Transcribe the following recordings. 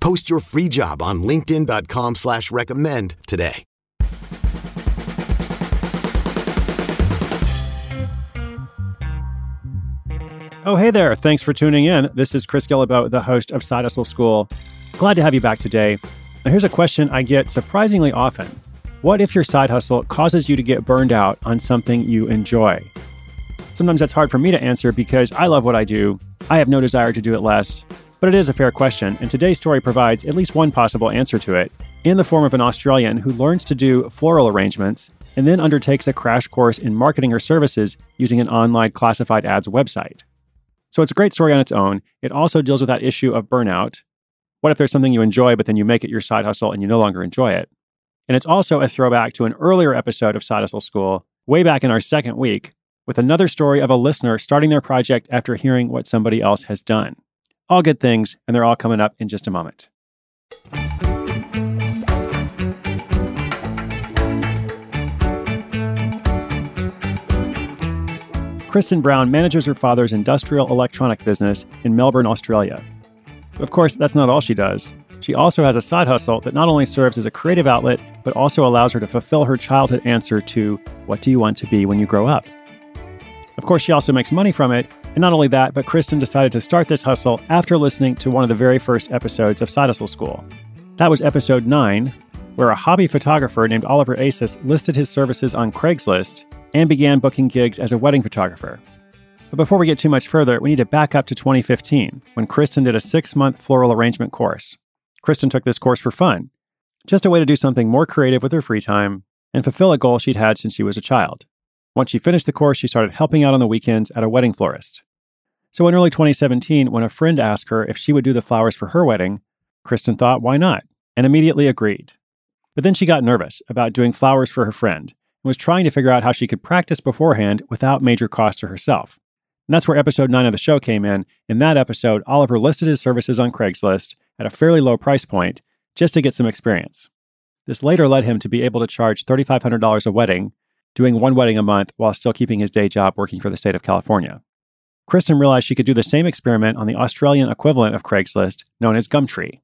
Post your free job on linkedin.com slash recommend today. Oh, hey there. Thanks for tuning in. This is Chris Guillebeau, the host of Side Hustle School. Glad to have you back today. Now, here's a question I get surprisingly often. What if your side hustle causes you to get burned out on something you enjoy? Sometimes that's hard for me to answer because I love what I do. I have no desire to do it less. But it is a fair question, and today's story provides at least one possible answer to it in the form of an Australian who learns to do floral arrangements and then undertakes a crash course in marketing her services using an online classified ads website. So it's a great story on its own. It also deals with that issue of burnout. What if there's something you enjoy, but then you make it your side hustle and you no longer enjoy it? And it's also a throwback to an earlier episode of Side Hustle School, way back in our second week, with another story of a listener starting their project after hearing what somebody else has done. All good things, and they're all coming up in just a moment. Kristen Brown manages her father's industrial electronic business in Melbourne, Australia. Of course, that's not all she does. She also has a side hustle that not only serves as a creative outlet, but also allows her to fulfill her childhood answer to what do you want to be when you grow up? Of course, she also makes money from it. And not only that, but Kristen decided to start this hustle after listening to one of the very first episodes of Side Hustle School. That was episode 9, where a hobby photographer named Oliver Asis listed his services on Craigslist and began booking gigs as a wedding photographer. But before we get too much further, we need to back up to 2015 when Kristen did a six month floral arrangement course. Kristen took this course for fun, just a way to do something more creative with her free time and fulfill a goal she'd had since she was a child. Once she finished the course, she started helping out on the weekends at a wedding florist. So in early 2017, when a friend asked her if she would do the flowers for her wedding, Kristen thought, why not? And immediately agreed. But then she got nervous about doing flowers for her friend and was trying to figure out how she could practice beforehand without major cost to herself. And that's where episode 9 of the show came in. In that episode, Oliver listed his services on Craigslist at a fairly low price point just to get some experience. This later led him to be able to charge $3,500 a wedding, doing one wedding a month while still keeping his day job working for the state of California. Kristen realized she could do the same experiment on the Australian equivalent of Craigslist, known as Gumtree.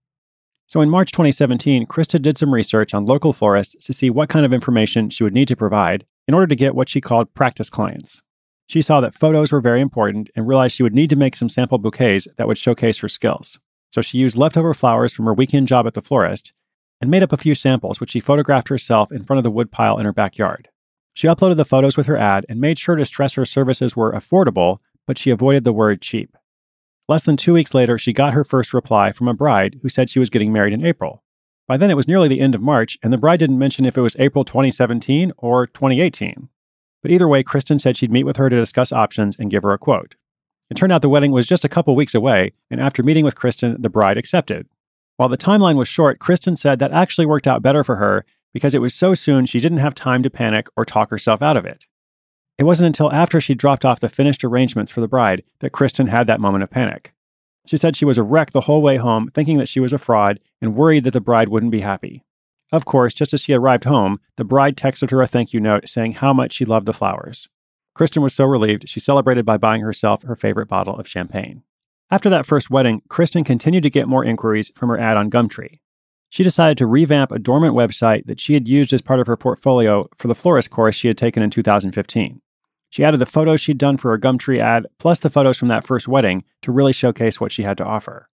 So in March 2017, Krista did some research on local florists to see what kind of information she would need to provide in order to get what she called practice clients. She saw that photos were very important and realized she would need to make some sample bouquets that would showcase her skills. So she used leftover flowers from her weekend job at the florist and made up a few samples, which she photographed herself in front of the woodpile in her backyard. She uploaded the photos with her ad and made sure to stress her services were affordable, but she avoided the word cheap. Less than two weeks later, she got her first reply from a bride who said she was getting married in April. By then, it was nearly the end of March, and the bride didn't mention if it was April 2017 or 2018. But either way, Kristen said she'd meet with her to discuss options and give her a quote. It turned out the wedding was just a couple weeks away, and after meeting with Kristen, the bride accepted. While the timeline was short, Kristen said that actually worked out better for her because it was so soon she didn't have time to panic or talk herself out of it. It wasn't until after she dropped off the finished arrangements for the bride that Kristen had that moment of panic. She said she was a wreck the whole way home, thinking that she was a fraud and worried that the bride wouldn't be happy. Of course, just as she arrived home, the bride texted her a thank you note saying how much she loved the flowers. Kristen was so relieved, she celebrated by buying herself her favorite bottle of champagne. After that first wedding, Kristen continued to get more inquiries from her ad on Gumtree. She decided to revamp a dormant website that she had used as part of her portfolio for the florist course she had taken in 2015. She added the photos she'd done for her Gumtree ad, plus the photos from that first wedding, to really showcase what she had to offer.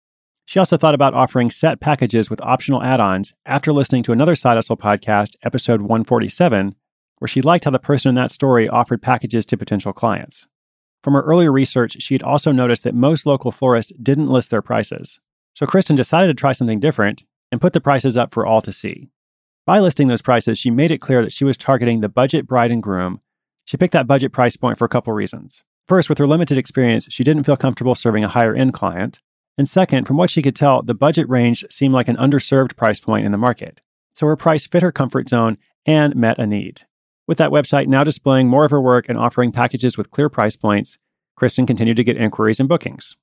She also thought about offering set packages with optional add ons after listening to another Side Hustle podcast, episode 147, where she liked how the person in that story offered packages to potential clients. From her earlier research, she had also noticed that most local florists didn't list their prices. So Kristen decided to try something different and put the prices up for all to see. By listing those prices, she made it clear that she was targeting the budget bride and groom. She picked that budget price point for a couple reasons. First, with her limited experience, she didn't feel comfortable serving a higher end client. And second, from what she could tell, the budget range seemed like an underserved price point in the market. So her price fit her comfort zone and met a need. With that website now displaying more of her work and offering packages with clear price points, Kristen continued to get inquiries and bookings.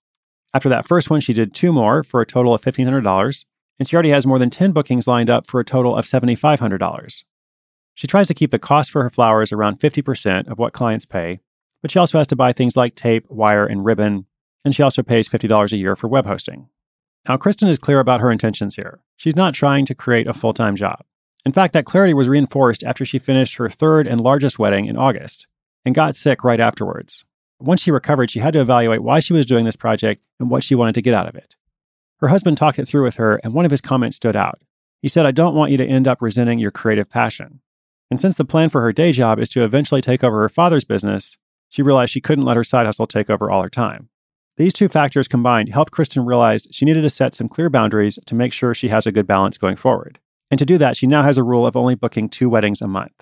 After that first one, she did two more for a total of $1,500, and she already has more than 10 bookings lined up for a total of $7,500. She tries to keep the cost for her flowers around 50% of what clients pay, but she also has to buy things like tape, wire, and ribbon, and she also pays $50 a year for web hosting. Now, Kristen is clear about her intentions here. She's not trying to create a full time job. In fact, that clarity was reinforced after she finished her third and largest wedding in August and got sick right afterwards. Once she recovered, she had to evaluate why she was doing this project and what she wanted to get out of it. Her husband talked it through with her, and one of his comments stood out. He said, I don't want you to end up resenting your creative passion. And since the plan for her day job is to eventually take over her father's business, she realized she couldn't let her side hustle take over all her time. These two factors combined helped Kristen realize she needed to set some clear boundaries to make sure she has a good balance going forward. And to do that, she now has a rule of only booking two weddings a month.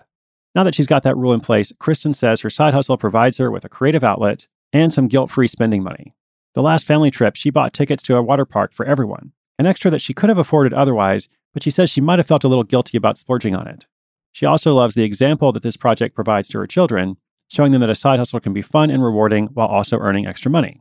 Now that she's got that rule in place, Kristen says her side hustle provides her with a creative outlet and some guilt free spending money. The last family trip, she bought tickets to a water park for everyone, an extra that she could have afforded otherwise, but she says she might have felt a little guilty about splurging on it. She also loves the example that this project provides to her children, showing them that a side hustle can be fun and rewarding while also earning extra money.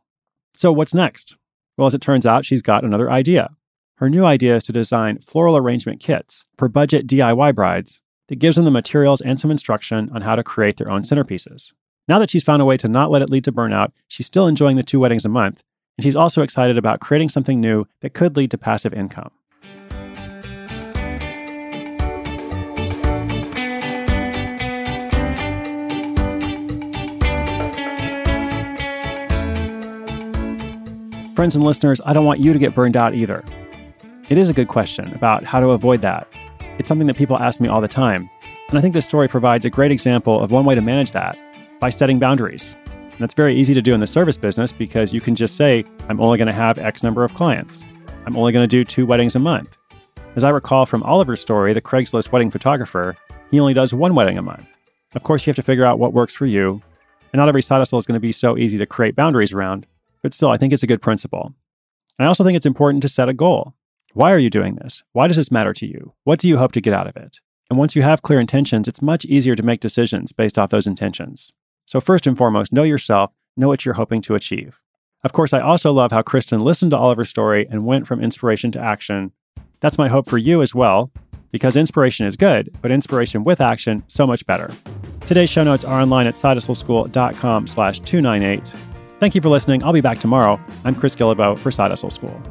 So, what's next? Well, as it turns out, she's got another idea. Her new idea is to design floral arrangement kits for budget DIY brides that gives them the materials and some instruction on how to create their own centerpieces. Now that she's found a way to not let it lead to burnout, she's still enjoying the two weddings a month, and she's also excited about creating something new that could lead to passive income. Friends and listeners, I don't want you to get burned out either. It is a good question about how to avoid that. It's something that people ask me all the time. And I think this story provides a great example of one way to manage that by setting boundaries. And that's very easy to do in the service business because you can just say, I'm only going to have X number of clients. I'm only going to do two weddings a month. As I recall from Oliver's story, the Craigslist wedding photographer, he only does one wedding a month. Of course, you have to figure out what works for you. And not every side hustle is going to be so easy to create boundaries around, but still, I think it's a good principle. And I also think it's important to set a goal. Why are you doing this? Why does this matter to you? What do you hope to get out of it? And once you have clear intentions, it's much easier to make decisions based off those intentions. So, first and foremost, know yourself, know what you're hoping to achieve. Of course, I also love how Kristen listened to Oliver's story and went from inspiration to action. That's my hope for you as well, because inspiration is good, but inspiration with action, so much better. Today's show notes are online at sidehustleschool.com slash 298. Thank you for listening. I'll be back tomorrow. I'm Chris Guillebeau for Side Hustle School.